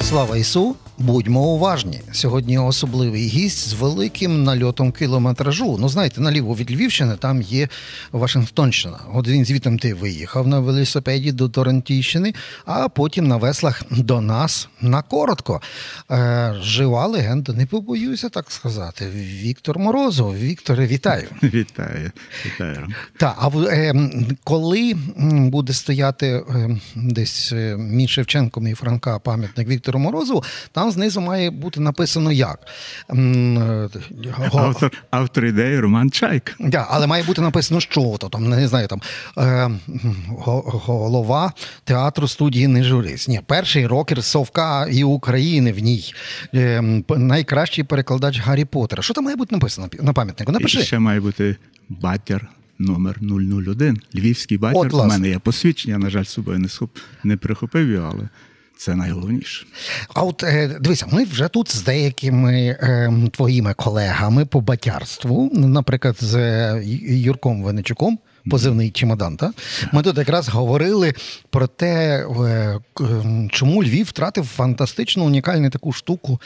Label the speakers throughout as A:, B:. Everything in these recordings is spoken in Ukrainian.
A: Слава Ісу! Будьмо уважні. Сьогодні особливий гість з великим нальотом кілометражу. Ну, знаєте, наліво від Львівщини там є Вашингтонщина. От він звітом ти виїхав на велосипеді до Торрентійщини, а потім на веслах до нас на коротко. Е, Жива легенда, не побоюся так сказати. Віктор Морозов. Вікторе, вітаю.
B: Вітаю, вітаю.
A: Так, а е, коли буде стояти е, десь е, між Шевченком і Франка пам'ятник Віктору Морозову, там знизу має бути написано як.
B: Е, автор автор ідеї Роман Чайк.
A: Да, але має бути написано, що то там, не знаю, там е, голова театру студії не журись. Ні, перший рокер Совка і України в ній. Е, найкращий перекладач Гаррі Поттера. Що там має бути написано на пам'ятнику? Напиши.
B: І ще має бути батір. Номер 001. Львівський батір. У мене є посвідчення, на жаль, з собою не не прихопив його, але це найголовніше.
A: А от е, дивися, ми вже тут з деякими е, твоїми колегами по батярству, наприклад, з е, Юрком Венечуком. Позивний чемодан, та ми тут якраз говорили про те, чому Львів втратив фантастичну унікальну таку штуку,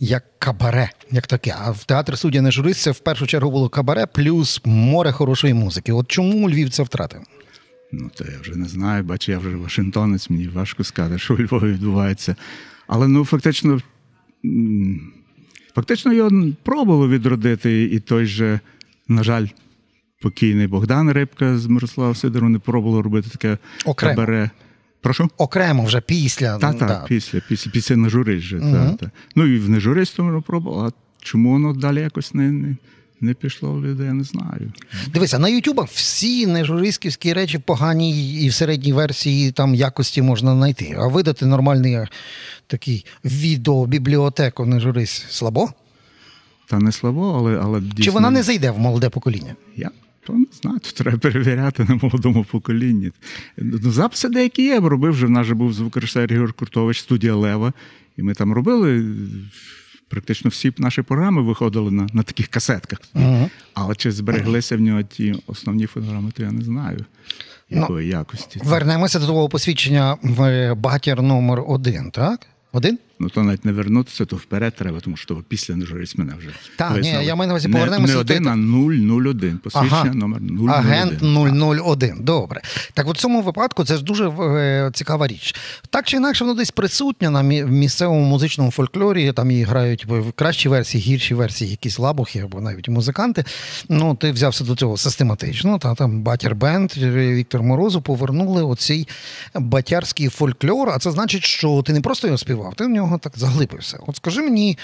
A: як кабаре, як таке. А в театр суддя не журист це в першу чергу було кабаре, плюс море хорошої музики. От чому Львів це втратив?
B: Ну, то я вже не знаю, бачу, я вже Вашингтонець, мені важко сказати, що у Львові відбувається. Але ну, фактично, фактично його пробували відродити, і той же, на жаль, покійний Богдан Рибка з Мирослава Сидору не пробували робити таке Окремо. кабаре. Прошу?
A: Окремо вже після.
B: Так, так, да. після, після, після нежурист. Угу. Та, та. Ну і в нежуристому пробували, а чому воно далі якось не. не... Не пішло в людей, я не знаю.
A: Дивися, на Ютубах всі нежуристські речі погані і в середній версії там якості можна знайти. А видати нормальний е, такий відеобібліотеку нежурист слабо?
B: Та не слабо, але але
A: дійсно... Чи вона не зайде в молоде покоління?
B: Я то не знаю, то треба перевіряти на молодому поколінні. Ну, Записи деякі є, робив вже в нас же був звукорежисер Ігор Куртович, студія Лева, і ми там робили. Практично всі наші програми виходили на на таких касетках. Uh-huh. Але чи збереглися в нього ті основні фонограми, то я не знаю, ну, якої ну, якості.
A: Вернемося до того посвідчення в багатір номер один, так? Один?
B: Ну то навіть не вернутися, то вперед треба, тому що після не журись мене вже.
A: Так, ні, я маю на увазі повернемося.
B: Не один, а 001. Посвідчення ага. номер 001.
A: Агент 001. Добре. Так от в цьому випадку це ж дуже е, цікава річ. Так чи інакше, воно десь присутнє на місцевому музичному фольклорі. Там і грають в кращі версії, гірші версії, якісь лабухи або навіть музиканти. Ну, ти взявся до цього систематично. Та там Батір Бенд, Віктор Морозу повернули оцей батярський фольклор. А це значить, що ти не просто його співав, ти в нього так заглибився. От скажи мені,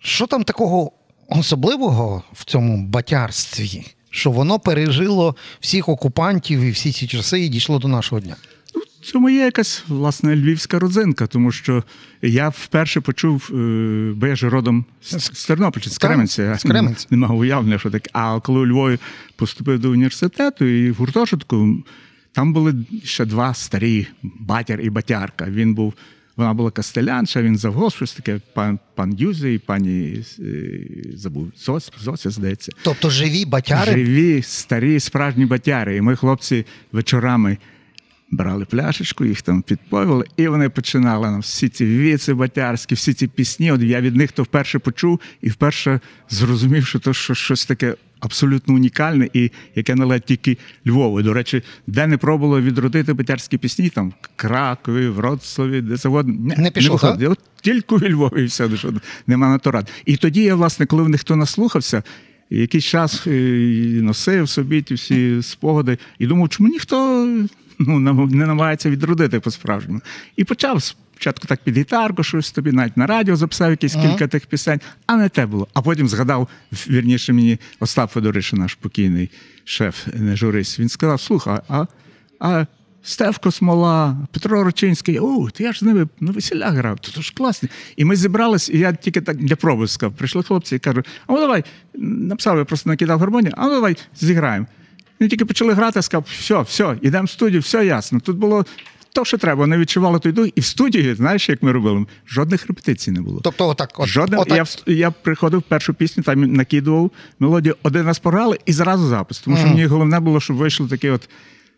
A: що там такого особливого в цьому батярстві, що воно пережило всіх окупантів і всі ці часи і дійшло до нашого дня?
B: Ну, це моя якась власне львівська родзинка, тому що я вперше почув, е, бо я ж родом з Тернопільщини, з Кременця.
A: З Кременця.
B: Не мав уявлення, що таке. А коли у Львові поступив до університету і в гуртожитку, там були ще два старі батяр і батярка. Він був вона була кастелянша, він завгосп, щось таке пан пан Юзі пані е, забув Зося, Зося, здається.
A: Тобто живі батяри?
B: Живі, старі, справжні батяри. І ми, хлопці, вечорами брали пляшечку, їх там підповіли, і вони починали нам всі ці віці батярські, всі ці пісні. От я від них то вперше почув і вперше зрозумів, що то що щось таке абсолютно унікальне і яке належить тільки Львову. До речі, де не пробувало відродити батярські пісні, там Кракові, Вроцлаві, де завгодно.
A: Не, не пішло, не
B: От Тільки у Львові і все, що нема на то рад. І тоді я, власне, коли в них хто наслухався, якийсь час е, носив собі ті всі спогади і думав, чому ніхто ну, не намагається відродити по-справжньому. І почав спочатку так під гітарку, щось тобі навіть на радіо записав якісь uh-huh. кілька тих пісень, а не те було. А потім згадав, вірніше мені Остап Федорович, наш покійний шеф, не журись, він сказав: слухай, а а Стевко Смола, Петро Рочинський, о, я ж з ними на весілях грав, то ж класні. І ми зібрались, і я тільки так для проби сказав, прийшли хлопці і кажуть, а ну давай, написав, я просто накидав гармонію, а ну давай зіграємо. Вони тільки почали грати, сказав, все, все, йдемо в студію, все ясно. Тут було то, що треба, вони відчували той дух. І в студії, знаєш, як ми робили, жодних репетицій не було.
A: Тобто, отак, от,
B: Жодних,
A: отак.
B: Я я приходив першу пісню, там накидував мелодію, один раз порали і зразу запис. Тому що mm. мені головне було, щоб вийшло таке от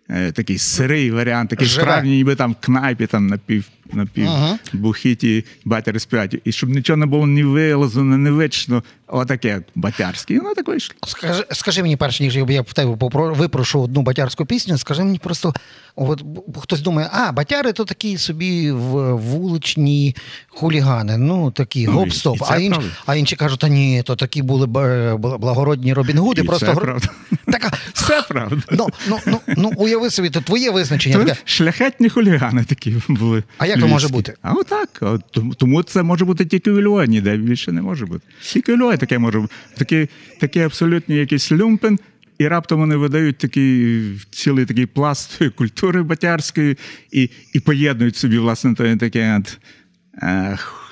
B: такий сирий варіант, такий
A: Живе.
B: справжній, ніби там в кнайпі, там напів, напів
A: Ага.
B: бухіті батяри співають. І щоб нічого не було ні вилазено, не вично, отаке батярське. І воно таке йшло.
A: Скажи, скажи мені, перш ніж я в тебе попро- випрошу одну батярську пісню, скажи мені просто, от хтось думає, а, батяри то такі собі в- вуличні хулігани, ну такі
B: Ну,
A: гоп-стоп.
B: це
A: А, інш, а інші кажуть, та ні, то такі були б- благородні Робін Гуди,
B: І
A: просто
B: це
A: гро-
B: правда.
A: така.
B: Все правда.
A: Ну, ну, ну, ну, уяви собі, то твоє визначення
B: То
A: таке.
B: Шляхетні хулігани такі були.
A: А як то може бути?
B: А отак. От, тому- це може бути тільки у Львові, ніде більше не може бути. Тільки у Львові таке може бути. Такий, такий абсолютний якийсь люмпен, і раптом вони видають такий цілий такий пласт культури батярської і, і поєднують собі, власне, той такий.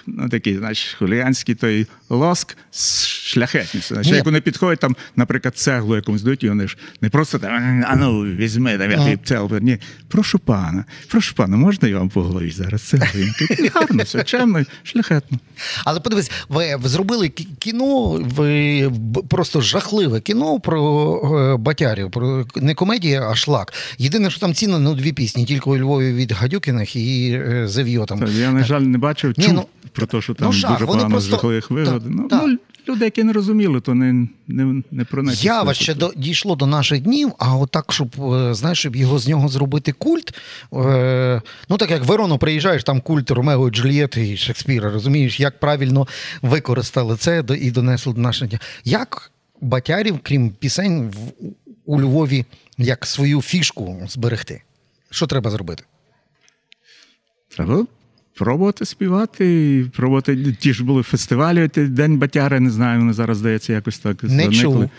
B: Ну, такий, значить, хуліганський той лоск з шляхетністю. Значить, як вони підходять, там, наприклад, цеглу якомусь дають, і вони ж не просто там, а ну, візьми, там, я тобі цеглу. Ні, прошу пана, прошу пана, можна я вам по голові зараз цеглинки? Гарно, все, чемно, шляхетно.
A: Але подивись, ви зробили кіно, ви просто жахливе кіно про е, батярів, про не комедія, а шлак. Єдине, що там цінно, ну дві пісні, тільки у Львові від Гадюкіних і е, Зев'йотом.
B: Я, на жаль, не бачив,
A: ну,
B: про те, що
A: ну,
B: там
A: жах,
B: дуже погано
A: просто-
B: жахливих вигод.
A: так,
B: Ну,
A: так.
B: ну, люди, які не розуміли, то не, не, не про них.
A: Ява ще до, дійшло до наших днів, а отак, щоб е, знаєш, щоб його з нього зробити культ. Е, ну так як в Верону приїжджаєш, там культ Ромео і Джульєти і Шекспіра. Розумієш, як правильно використали це і донесли до наших днів. Як батярів, крім пісень, в, у Львові як свою фішку зберегти? Що треба зробити?
B: Треба пробувати співати, пробувати. Ті ж були фестивалі, ти День Батяри, не знаю, вони зараз здається якось так.
A: Не чув.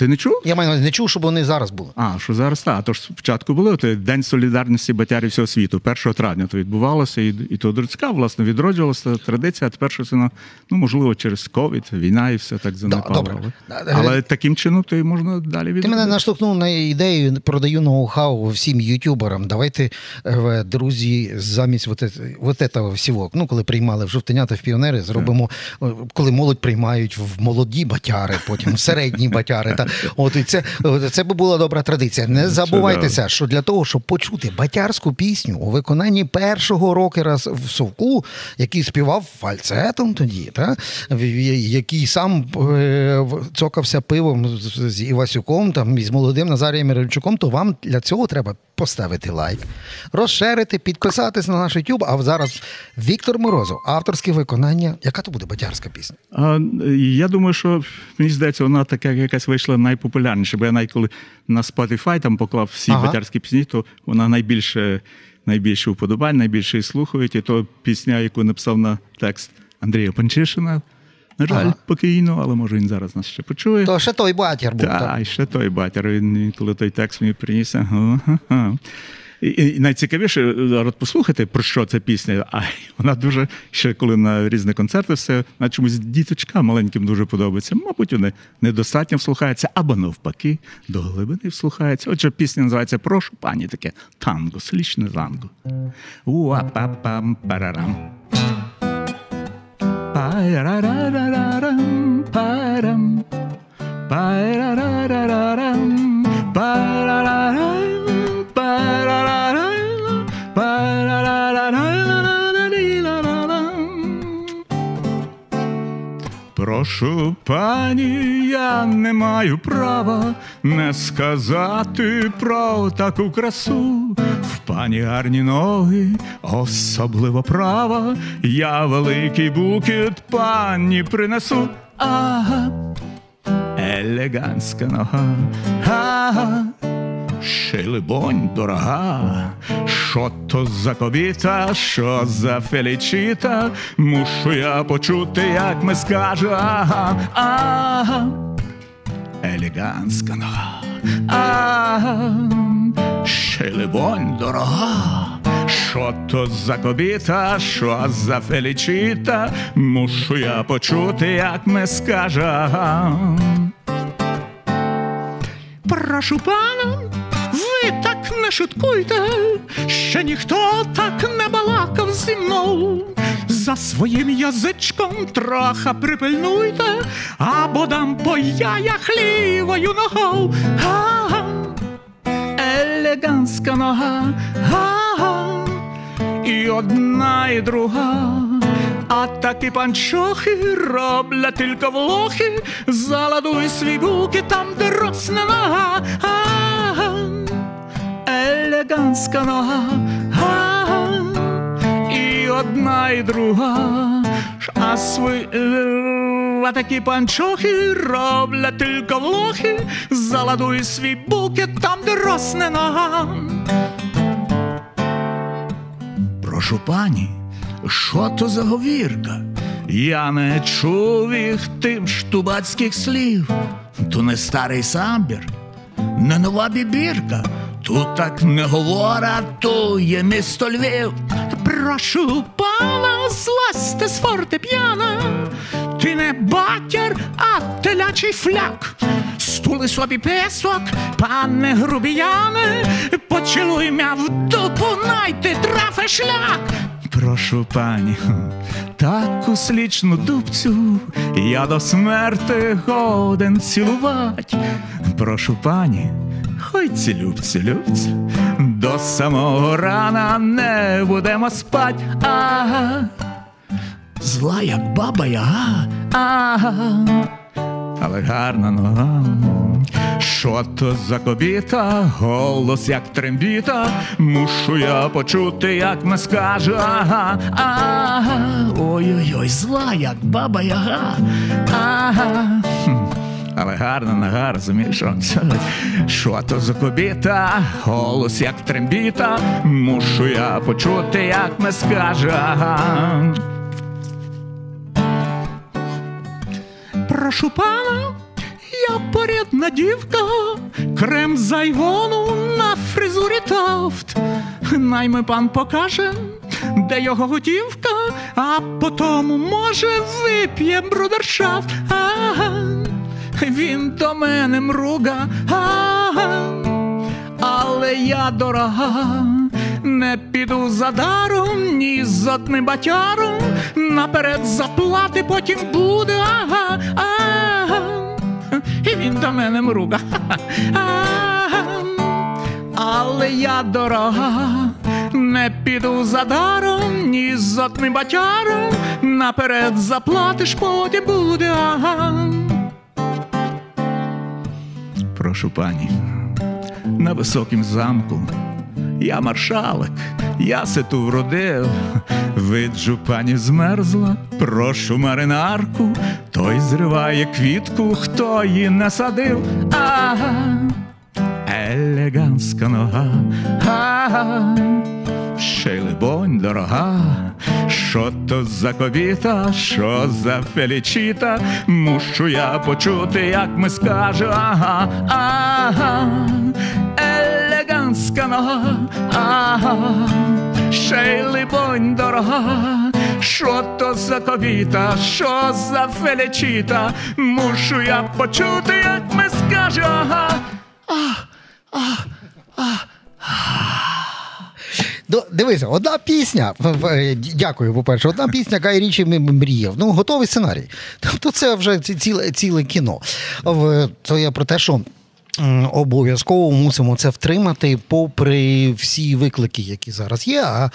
B: Ти не чув?
A: Я маю не чув, щоб вони зараз були.
B: А, що зараз так. Ж спочатку було то День солідарності батярів всього світу. 1 травня то відбувалося, і, і то Друцька, власне, відроджувалася традиція, а тепер щось воно, ну, можливо, через ковід, війна і все так занепало.
A: добре.
B: Але, але таким чином то й можна далі
A: Ти мене наштовхнув на ідею, продаю ноу-хау всім ютуберам. Давайте, е, друзі, замість вот, это- вот этого всього, ну, коли приймали в жовтенята в піонери, зробимо, е, коли молодь приймають в молоді батяри, потім в середні батяри. Та, от, і це, це би була добра традиція. Не забувайтеся, що для того, щоб почути батярську пісню у виконанні першого рокера в совку, який співав фальцетом тоді, та, який сам е, цокався пивом з, Івасюком там, і з молодим Назарієм Мирончуком, то вам для цього треба поставити лайк, розширити, підписатись на наш YouTube. А зараз Віктор Морозов, авторське виконання. Яка то буде батярська пісня?
B: А, я думаю, що мені здається, вона така якась вийшла найпопулярніша. Бо я навіть коли на Spotify там поклав всі
A: Ага.
B: батярські пісні, то вона найбільше, найбільше уподобань, найбільше і слухають. І то пісня, яку написав на текст Андрія Панчишина. На жаль,
A: Ага.
B: покійно, але може він зараз нас ще почує.
A: То ще той батір був.
B: Так, ще той батір. Він він коли той текст мені приніс. ага. І, і найцікавіше, е, послухати, про що ця пісня. А вона дуже ще коли на різні концерти, все на чомусь діточкам маленьким дуже подобається. Мабуть, вони недостатньо вслухаються, або навпаки, до глибини вслухаються. Отже, пісня називається Прошу пані таке танго, слічне танго. Уа-па-пам парарам. Пайрарарарарам, пайрам. Пайрарарарарам, пайрарарам, Прошу пані, я не маю права не сказати про таку красу. В пані гарні ноги, особливо права. Я великий букет пані принесу. Ага, елегантська нога. Ага, ще й либонь дорога. Що то за кобіта, що за фелічіта? Мушу я почути, як ми скаже. Ага, ага, елегантська нога. Ага, ще либонь дорога. Що то за кобіта, що за фелічіта? Мушу я почути, як ми скаже. Прошу пана, ви так не шуткуйте, ще ніхто так не балакав зі мною. За своїм язичком троха припильнуйте, або дам по яях лівою ногою. Ага, елегантська нога, ага, і одна, і друга. А такі панчохи роблять тільки влохи, заладуй свій буки там, де росне нога. Ага, елегантська нога, і одна, і друга. А свої а такі панчохи роблять тільки влохи, заладуй свій букет там, де росне нога. Прошу пані, що то за говірка? Я не чув їх тим штубацьких слів, то не старий самбір, не нова бібірка. Тут так не говоря, то є місто Львів. Прошу пана, злазьте з фортеп'яна, ти не батяр, а телячий фляк. Стули собі песок, пане грубіяне, поцілуй мя в дупу, найти трафе шлях. Прошу пані, таку слічну дубцю я до смерти годен цілувать. Прошу пані, хай цілюбці, любці, до самого рана не будемо спать. Ага, зла, як баба яга, ага, але гарна нога. Що то за кобіта, голос як трембіта, мушу я почути, як ми скаже, ага, ага, ой-ой-ой, зла, як баба яга, ага. Але гарна нога, розумієш, що? то за кобіта, голос як трембіта, мушу я почути, як ми скаже. Прошу пана, я порядна дівка, крем з айвону на фризурі тафт. Найми пан покаже, де його готівка, а потому, може, вип'є брудершафт. Ага, він до мене мруга, ага, але я дорога. Не піду за даром, ні за одним батяром, наперед заплати, потім буде, ага. І він до мене мруга. Але я дорога, не піду за даром, ні за одним батяром, наперед заплатиш, потім буде, ага. Прошу пані, на високім замку. Я маршалик, я се ту вродив, виджу, пані змерзла, прошу маринарку, той зриває квітку, хто її не садив. Ага, елегантська нога, ага, ще й либонь дорога, що то за кобіта, що за фелічіта, мушу я почути, як ми скаже, ага, ага, елегантська нога, ага, ще либонь дорога, що то за кобіта, що за фелічіта, мушу я почути, як ми скаже, ага.
A: До- Дивися, одна пісня. в- Дякую, по-перше, одна пісня Гай Річі мріяв. Ну, готовий сценарій. Тобто це вже ці- ціле, ціле кіно. Це я про те, що. Обов'язково мусимо це втримати, попри всі виклики, які зараз є. А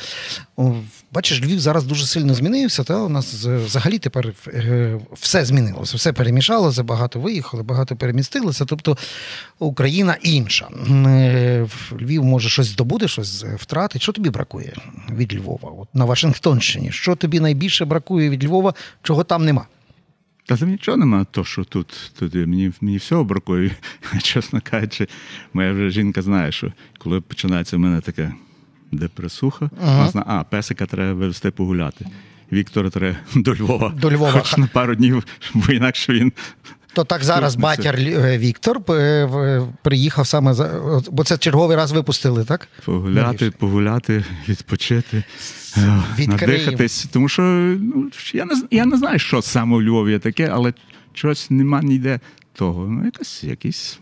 A: бачиш, Львів зараз дуже сильно змінився. Та у нас взагалі тепер е, все змінилося, все перемішалося, багато виїхали, багато перемістилося. Тобто Україна інша. Е, Львів може щось здобути, щось е, втратить. Що тобі бракує від Львова? От на Вашингтонщині. Що тобі найбільше бракує від Львова, чого там нема?
B: Та там нічого нема, то що тут, тут мені, мені всього бракує. Чесно кажучи, моя вже жінка знає, що коли починається в мене така депресуха,
A: Ага.
B: вона знає, а песика треба вивезти погуляти. Віктора треба до Львова.
A: До Львова.
B: Хоч на пару днів, бо інакше він.
A: То так зараз батяр е, Віктор е, приїхав саме за. Бо це черговий раз випустили, так?
B: Погуляти, погуляти, відпочити, е. Надихатись. Тому що ну, я, не, я не знаю, що саме у Львові таке, але чогось нема ніде того. Ну, якась, якийсь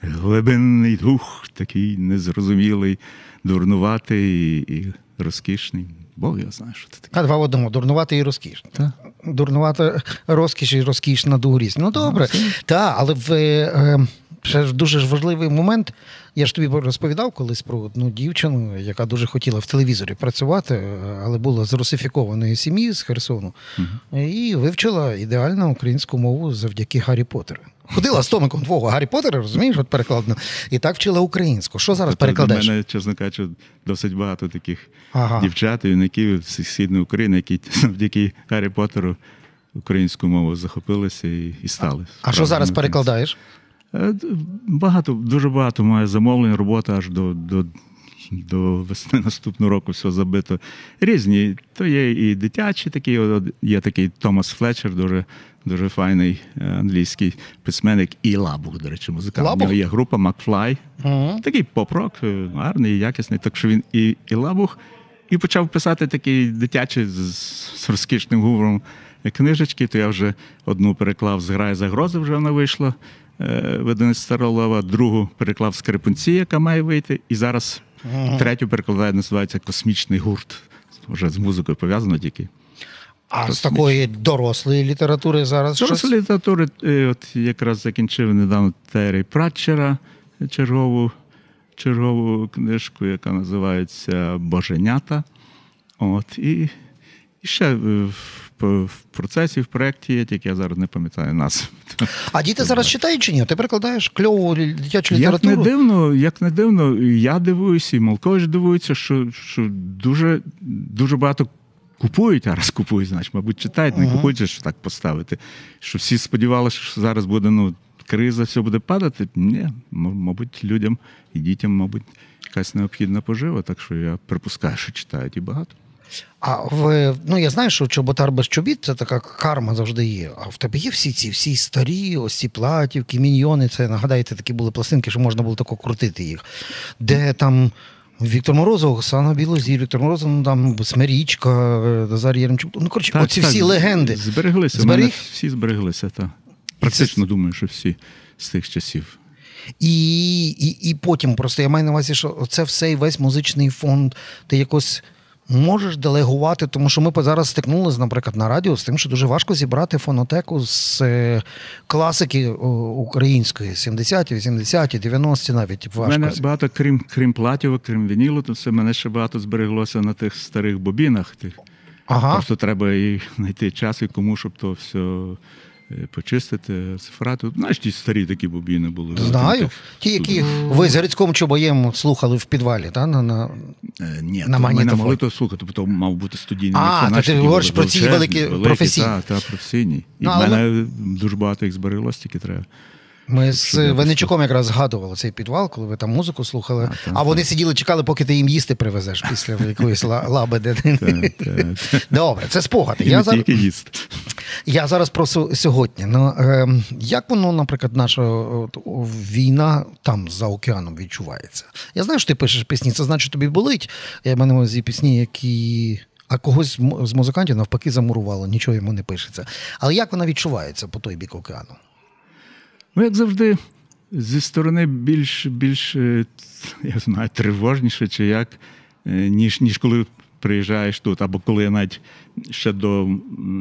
B: глибинний дух, такий незрозумілий, дурнуватий і, і розкішний. Бог я знаю, що це таке.
A: А два в одному дурнувати і розкішно.
B: Так.
A: Дурнувата розкіш і розкішна дурість. Ну добре.
B: це-
A: Так, але в, е, ще ж дуже ж важливий момент. Я ж тобі розповідав колись про одну дівчину, яка дуже хотіла в телевізорі працювати, але була з русифікованої сім'ї з Херсону, і вивчила ідеально українську мову завдяки Гаррі Поттеру. Ходила з томиком твого Гаррі Поттера, розумієш, от перекладно, і так вчила українську. Що зараз
B: Тобто
A: перекладаєш?
B: У мене, чесно кажучи, досить багато таких
A: Ага.
B: дівчат, юнаків з Східної України, які завдяки Гаррі Поттеру українську мову захопилися і, і стали.
A: А що зараз перекладаєш?
B: Е, Багато, дуже багато має замовлень, робота аж до, до, до весни наступного року все забито. Різні. То є і дитячі такі, є такий Томас Флетчер, дуже, дуже файний е, англійський письменник, і Лабух, до речі, музикант. У нього є група Макфлай.
A: Угу.
B: Такий поп-рок, е, гарний, якісний. Так що він і, і Лабух, і почав писати такі дитячі з, з розкішним гумором книжечки, то я вже одну переклав з грає загрози, вже вона вийшла е, видавництво Старолова, другу переклав Скрипунці, яка має вийти, і зараз третю перекладаю, називається Космічний гурт. Вже з музикою пов'язано тільки.
A: А з такої дорослої літератури зараз
B: Зараз
A: щось?
B: літератури, е, от якраз закінчив недавно Террі Пратчера чергову, чергову книжку, яка називається Боженята. От, і, і ще е, в, процесі, в проєкті є, тільки я зараз не пам'ятаю назв.
A: А діти зараз читають чи ні? Ти перекладаєш кльову дитячу
B: Як не дивно, як не дивно, я дивуюся, і Малкович дивується, що, що дуже, дуже багато купують, а раз купують, значить, мабуть, читають, не купують, що так поставити. Що всі сподівалися, що зараз буде ну, криза, все буде падати. Ні, мабуть, людям і дітям, мабуть, якась необхідна пожива, так що я припускаю, що читають і багато.
A: А в ну я знаю, що чоботар без чобіт це така карма завжди є. А в тебе є всі ці всі старі, ось ці платівки, міньйони. Це нагадаєте, такі були пластинки, що можна було тако крутити їх. Де там Віктор Морозов, Оксана Білозір, Віктор Морозов, ну там Смирічка, е, Назар Єремчук. Ну коротше, оці всі легенди.
B: Збереглися.
A: Зберіг?
B: Мене всі збереглися, так. Практично думаю, що всі з тих часів.
A: І, і, і потім просто я маю на увазі, що це все і весь музичний фонд, ти якось можеш делегувати, тому що ми зараз стикнулися, наприклад, на радіо з тим, що дуже важко зібрати фонотеку з е, класики української, 70-ті, 80-ті, 90-ті навіть
B: У
A: важко.
B: мене багато, крім, крім платівок, крім вінілу, то все мене ще багато збереглося на тих старих бобінах. Тих.
A: Ага.
B: Просто треба і знайти час і кому, щоб то все е, почистити, цифрати. Знаєш, ті старі такі бобіни були.
A: Знаю.
B: Тих-
A: Ті, які ви з Грицьком Чубаєм слухали в підвалі, та? На, на...
B: Е, Ні,
A: На
B: ми не могли то слухати, бо то мав бути студійний
A: А, то ти говориш про ці великі професійні.
B: Так, та, професійні. І
A: Ну,
B: в
A: але
B: мене дуже багато їх збереглось, тільки треба.
A: Ми з Венечуком якраз згадували цей підвал, коли ви там музику слухали. А,
B: так,
A: вони сиділи, чекали, поки ти їм їсти привезеш після якоїсь ла- лабеди.
B: Так, так.
A: Добре, це спогади. Я зараз, я зараз про сьогодні. Ну, е, як воно, наприклад, наша от, війна там за океаном відчувається? Я знаю, що ти пишеш пісні, це значить, тобі болить. Я в мене є пісні, які. А когось з музикантів навпаки замурувало, нічого йому не пишеться. Але як вона відчувається по той бік океану?
B: Ну, як завжди, зі сторони більш, більш е, я знаю, тривожніше, чи як, е, ніж, ніж коли приїжджаєш тут, або коли я навіть ще до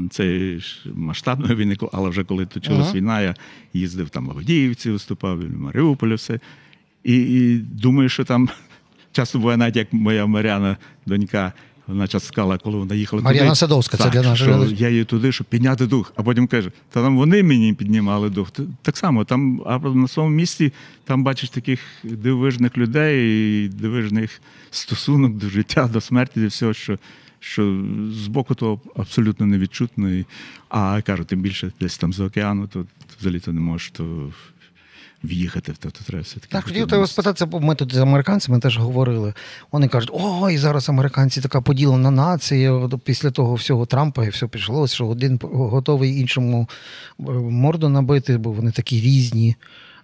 B: цієї масштабної війни, але вже коли точилась
A: Ага.
B: війна, я їздив там в Авдіївці, виступав, в Маріуполі, все. І, і думаю, що там часто буває, навіть як моя Маряна, донька, вона часто сказала, коли вона їхала
A: Мар'яна
B: туди.
A: Садовська, це для наших
B: що я її туди, щоб підняти дух. А потім каже, та там вони мені піднімали дух. Так само, там а на своєму місці там бачиш таких дивижних людей, і дивижних стосунок до життя, до смерті, до всього, що, що з боку того абсолютно невідчутно. А кажу, тим більше десь там з океану, то взагалі то не можеш то в'їхати в все-таки.
A: Так, хотів тебе спитатися, бо ми тут з американцями теж говорили. Вони кажуть, ой, зараз американці така поділена нація. Після того всього Трампа і все пішло, що один готовий іншому е, морду набити, бо вони такі різні.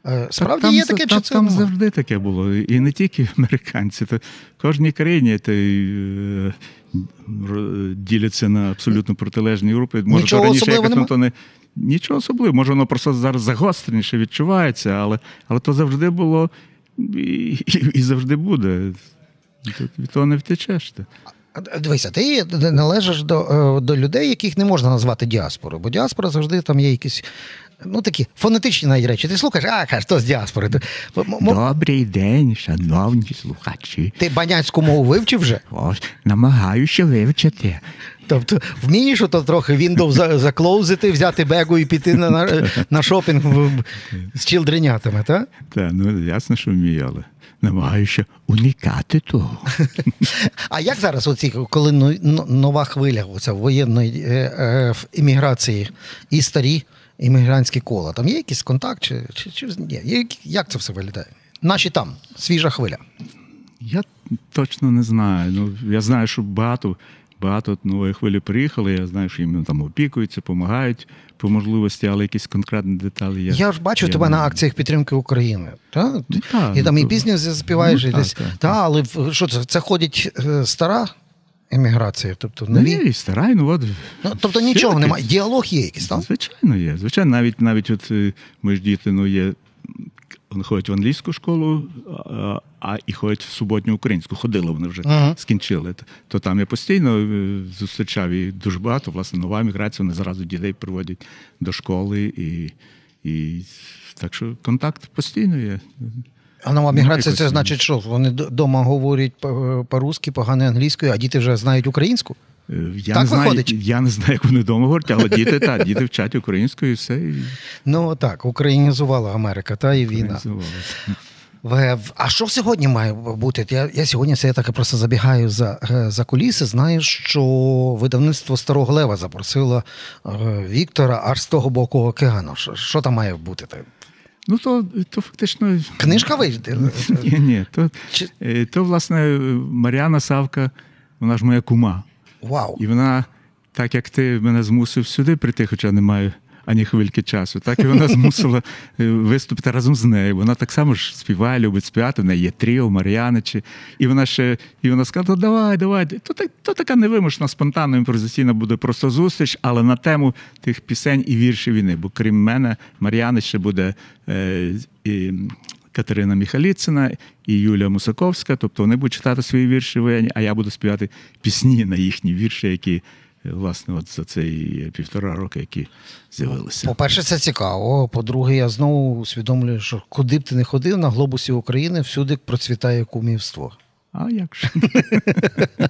A: Е, Справді
B: там,
A: є таке,
B: там,
A: чи це
B: там
A: ну,
B: завжди таке було. І не тільки американці, то в кожній країні то, е, діляться на абсолютно протилежні групи. Може,
A: Нічого
B: то раніше якось не. Нічого особливого, може, воно просто зараз загостреніше відчувається, але, але то завжди було і, і, і завжди буде. Тут від того не втечеш. Ти.
A: Дивися, ти належиш до, е, до людей, яких не можна назвати діаспорою, бо діаспора завжди там є якісь ну такі фонетичні навіть речі. Ти слухаєш, а каже, то з діаспори.
B: Добрий день, шановні слухачі.
A: ти баняцьку мову вивчив вже?
B: Ось намагаюся вивчити.
A: Тобто вмієш ото трохи Windows за- заклоузити, взяти бегу і піти на, на, шопінг з чілдренятами, так?
B: Та ну ясно, що вмію, але намагаюся уникати того.
A: А як зараз, оці, коли ну- ну- нова хвиля оця воєнної е, е, імміграції і старі іммігрантські кола, там є якийсь контакт, чи, чи, чи ні? Як це все виглядає? Наші там, свіжа хвиля.
B: Я точно не знаю. Ну, я знаю, що багато, багато нової хвилі приїхали. Я знаю, що їм там опікуються, допомагають по можливості, але якісь конкретні деталі. Я,
A: Я ж бачу
B: я
A: тебе
B: не-
A: на акціях підтримки України. Та?
B: та,
A: і там
B: ну,
A: і
B: то-
A: пісню заспіваєш,
B: ну,
A: і десь.
B: та,
A: Та, але що це? Це ходить е, стара еміграція, тобто нові.
B: Ну, і старай, ну от.
A: Ну, тобто нічого
B: таки.
A: немає. Діалог є якийсь, так?
B: Звичайно, є. Звичайно, навіть навіть от е, мої ж діти ну, є. Вони ходять в англійську школу, а, а і ходять в суботню українську. Ходили вони вже
A: Ага.
B: скінчили. То там я постійно е, зустрічав і дуже багато. Власне, нова міграція, вони зразу дітей приводять до школи. І, і так що контакт постійно є.
A: А нова міграція це значить, що вони вдома говорять по- по-русски, погано англійською, а діти вже знають українську?
B: Е, Я
A: Так
B: не знаю, я не знаю, як вони вдома говорять, але діти так, діти вчать українською і все. І
A: Ну так, українізувала Америка, та і війна. в- А що сьогодні має бути? Я, я сьогодні це я таки просто забігаю за, е, за куліси. Знаю, що видавництво Старого Лева запросило е, Віктора аж з того боку океану. Що, що там має бути?
B: Ну, то, то фактично.
A: Книжка вийде?
B: Ні, ні. То,
A: Чи-
B: е, то, власне, Мар'яна Савка, вона ж моя кума.
A: Вау.
B: І вона, так як ти мене змусив сюди прийти, хоча не маю ані хвильки часу, так і вона змусила е, виступити разом з нею. Вона так само ж співає, любить співати. В неї є тріо, Мар'яничі. І вона ще і вона сказала: давай, давай. То, то така невимушена, спонтанна, імпровізаційна буде просто зустріч, але на тему тих пісень і віршів війни. Бо крім мене, Мар'яни ще буде. Е, і, Катерина Міхаліцина і Юлія Мусаковська. Тобто вони будуть читати свої вірші воєнні, а я буду співати пісні на їхні вірші, які е, власне от за цей півтора роки, які з'явилися.
A: По-перше, це цікаво. По-друге, я знову усвідомлюю, що куди б ти не ходив на глобусі України, всюди процвітає кумівство.
B: А як ж?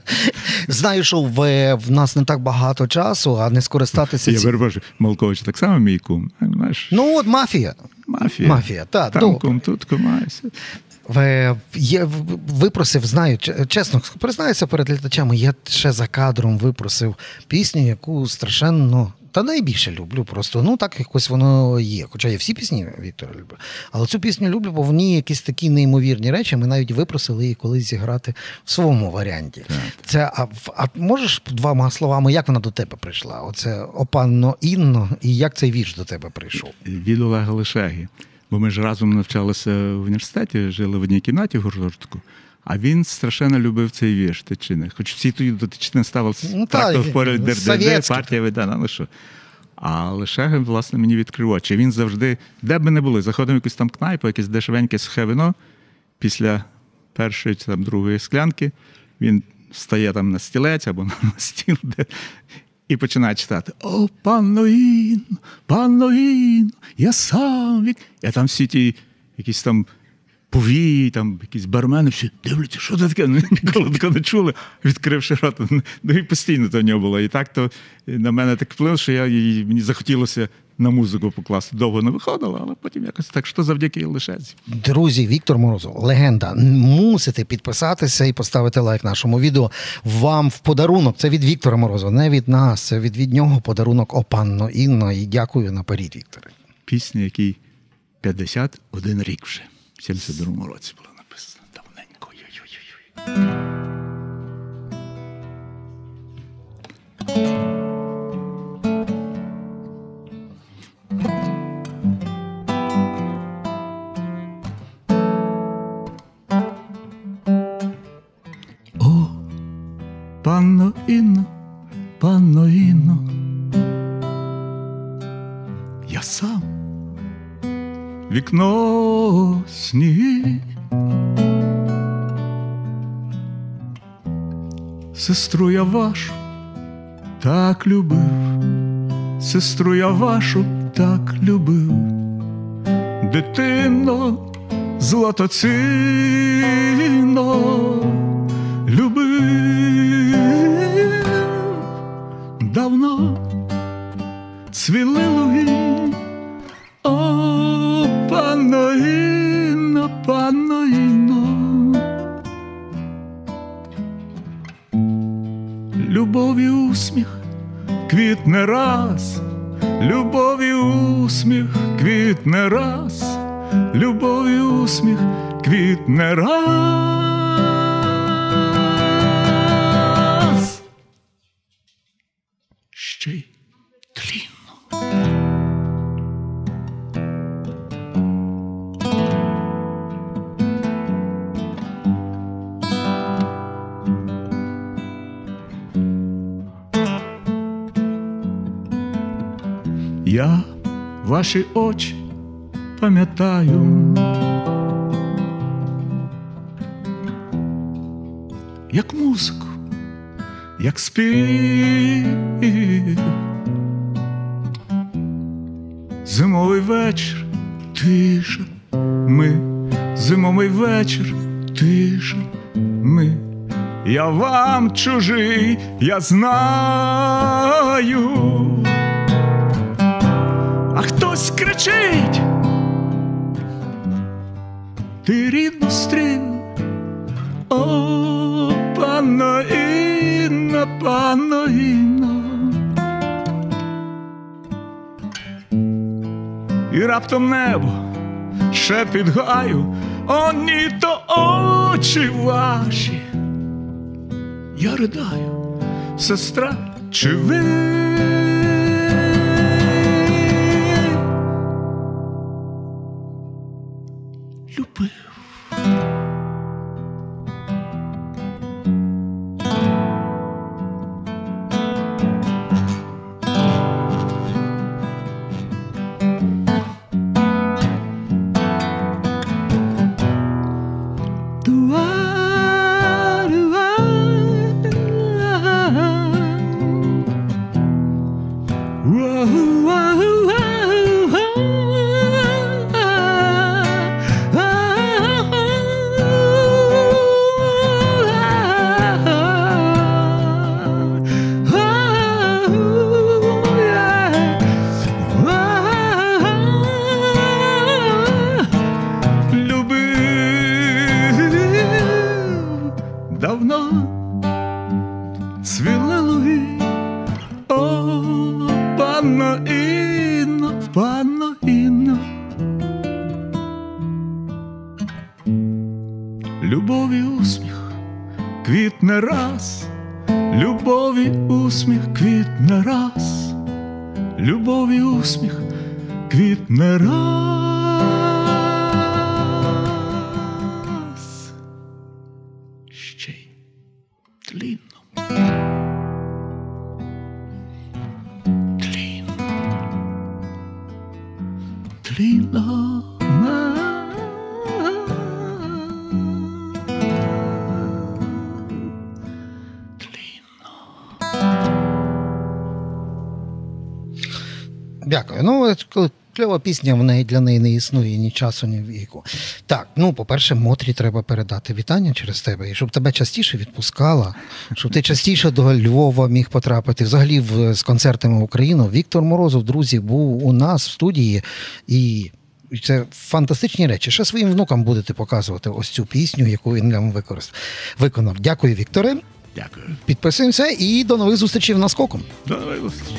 A: Знаю, що в, в нас не так багато часу, а не скористатися
B: Я
A: ці...
B: перепрошую, Малкович так само мій кум. Знаєш,
A: Ну, от мафія.
B: Мафія.
A: мафія, та,
B: Там тут а,
A: Я випросив, знаю, чесно, признаюся перед глядачами, я ще за кадром випросив пісню, яку страшенно. Та найбільше люблю просто. Ну так якось воно є. Хоча я всі пісні Віктора люблю. Але цю пісню люблю, бо в ній якісь такі неймовірні речі. Ми навіть випросили її колись зіграти в своєму варіанті. Це а, а можеш двома словами, як вона до тебе прийшла? Оце опанно Інно, і як цей вірш до тебе прийшов?
B: від Олега Лишеги. Бо ми ж разом навчалися в університеті, жили в одній кімнаті в гуртожитку. А він страшенно любив цей вірш Тичини. Хоч всі тоді до Тичини ставили
A: Ну,
B: трактор
A: та,
B: вперед ДРД, партія видана, ну що. А Лишега, власне, мені відкрив очі. Він завжди, де б ми не були, заходимо в якусь там кнайпу, якесь дешевеньке сухе вино. Після першої чи там другої склянки він стає там на стілець або на стіл, де, і починає читати: О, панно Інно, панно Інно, я сам від. Я там всі ті якісь там повії, там якісь бармени, всі дивляться, що це таке? Ну, ніколи такого не чули, відкривши рот. Ну і постійно то в нього було. І так то на мене так вплив, що я, і мені захотілося на музику покласти. Довго не виходило, але потім якось так, що завдяки лишець.
A: Друзі, Віктор Морозов, легенда. Мусите підписатися і поставити лайк нашому відео. Вам в подарунок. Це від Віктора Морозова, не від нас. Це від, від нього подарунок опанно Інно. І дякую наперед, Вікторе.
B: Пісня, якій 51 рік вже. В 72 році була написана. Давненько. О, панно Інно, панно я сам вікно сніги. Сестру я вашу так любив, сестру я вашу так любив, дитино златоцінно любив. Давно цвіли луги, Любов і усміх квітне раз, любов і усміх квітне раз, любов і усміх квітне раз. Я ваші очі пам'ятаю, як музику, як спів. Зимовий вечір, тиша, ми, зимовий вечір, тиша, ми. Я вам чужий, я знаю. Хтось кричить. Ти рідну стріл, о, панно Інна, панно Інна. І раптом небо ще під гаю, о, ні, то очі ваші. Я ридаю, сестра, чи ви?
A: Дякую. Ну, кльова пісня, в неї для неї не існує ні часу, ні віку. Так, ну, по-перше, Мотрі треба передати вітання через тебе, і щоб тебе частіше відпускала, щоб ти частіше до Львова міг потрапити. Взагалі, в, з концертами в Україну. Віктор Морозов, друзі, був у нас в студії і. Це фантастичні речі. Ще своїм внукам будете показувати ось цю пісню, яку він нам використ... виконав. Дякую, Вікторе.
B: Дякую.
A: Підписуємося і до нових зустрічей в наскоком.
B: До нових зустрічей.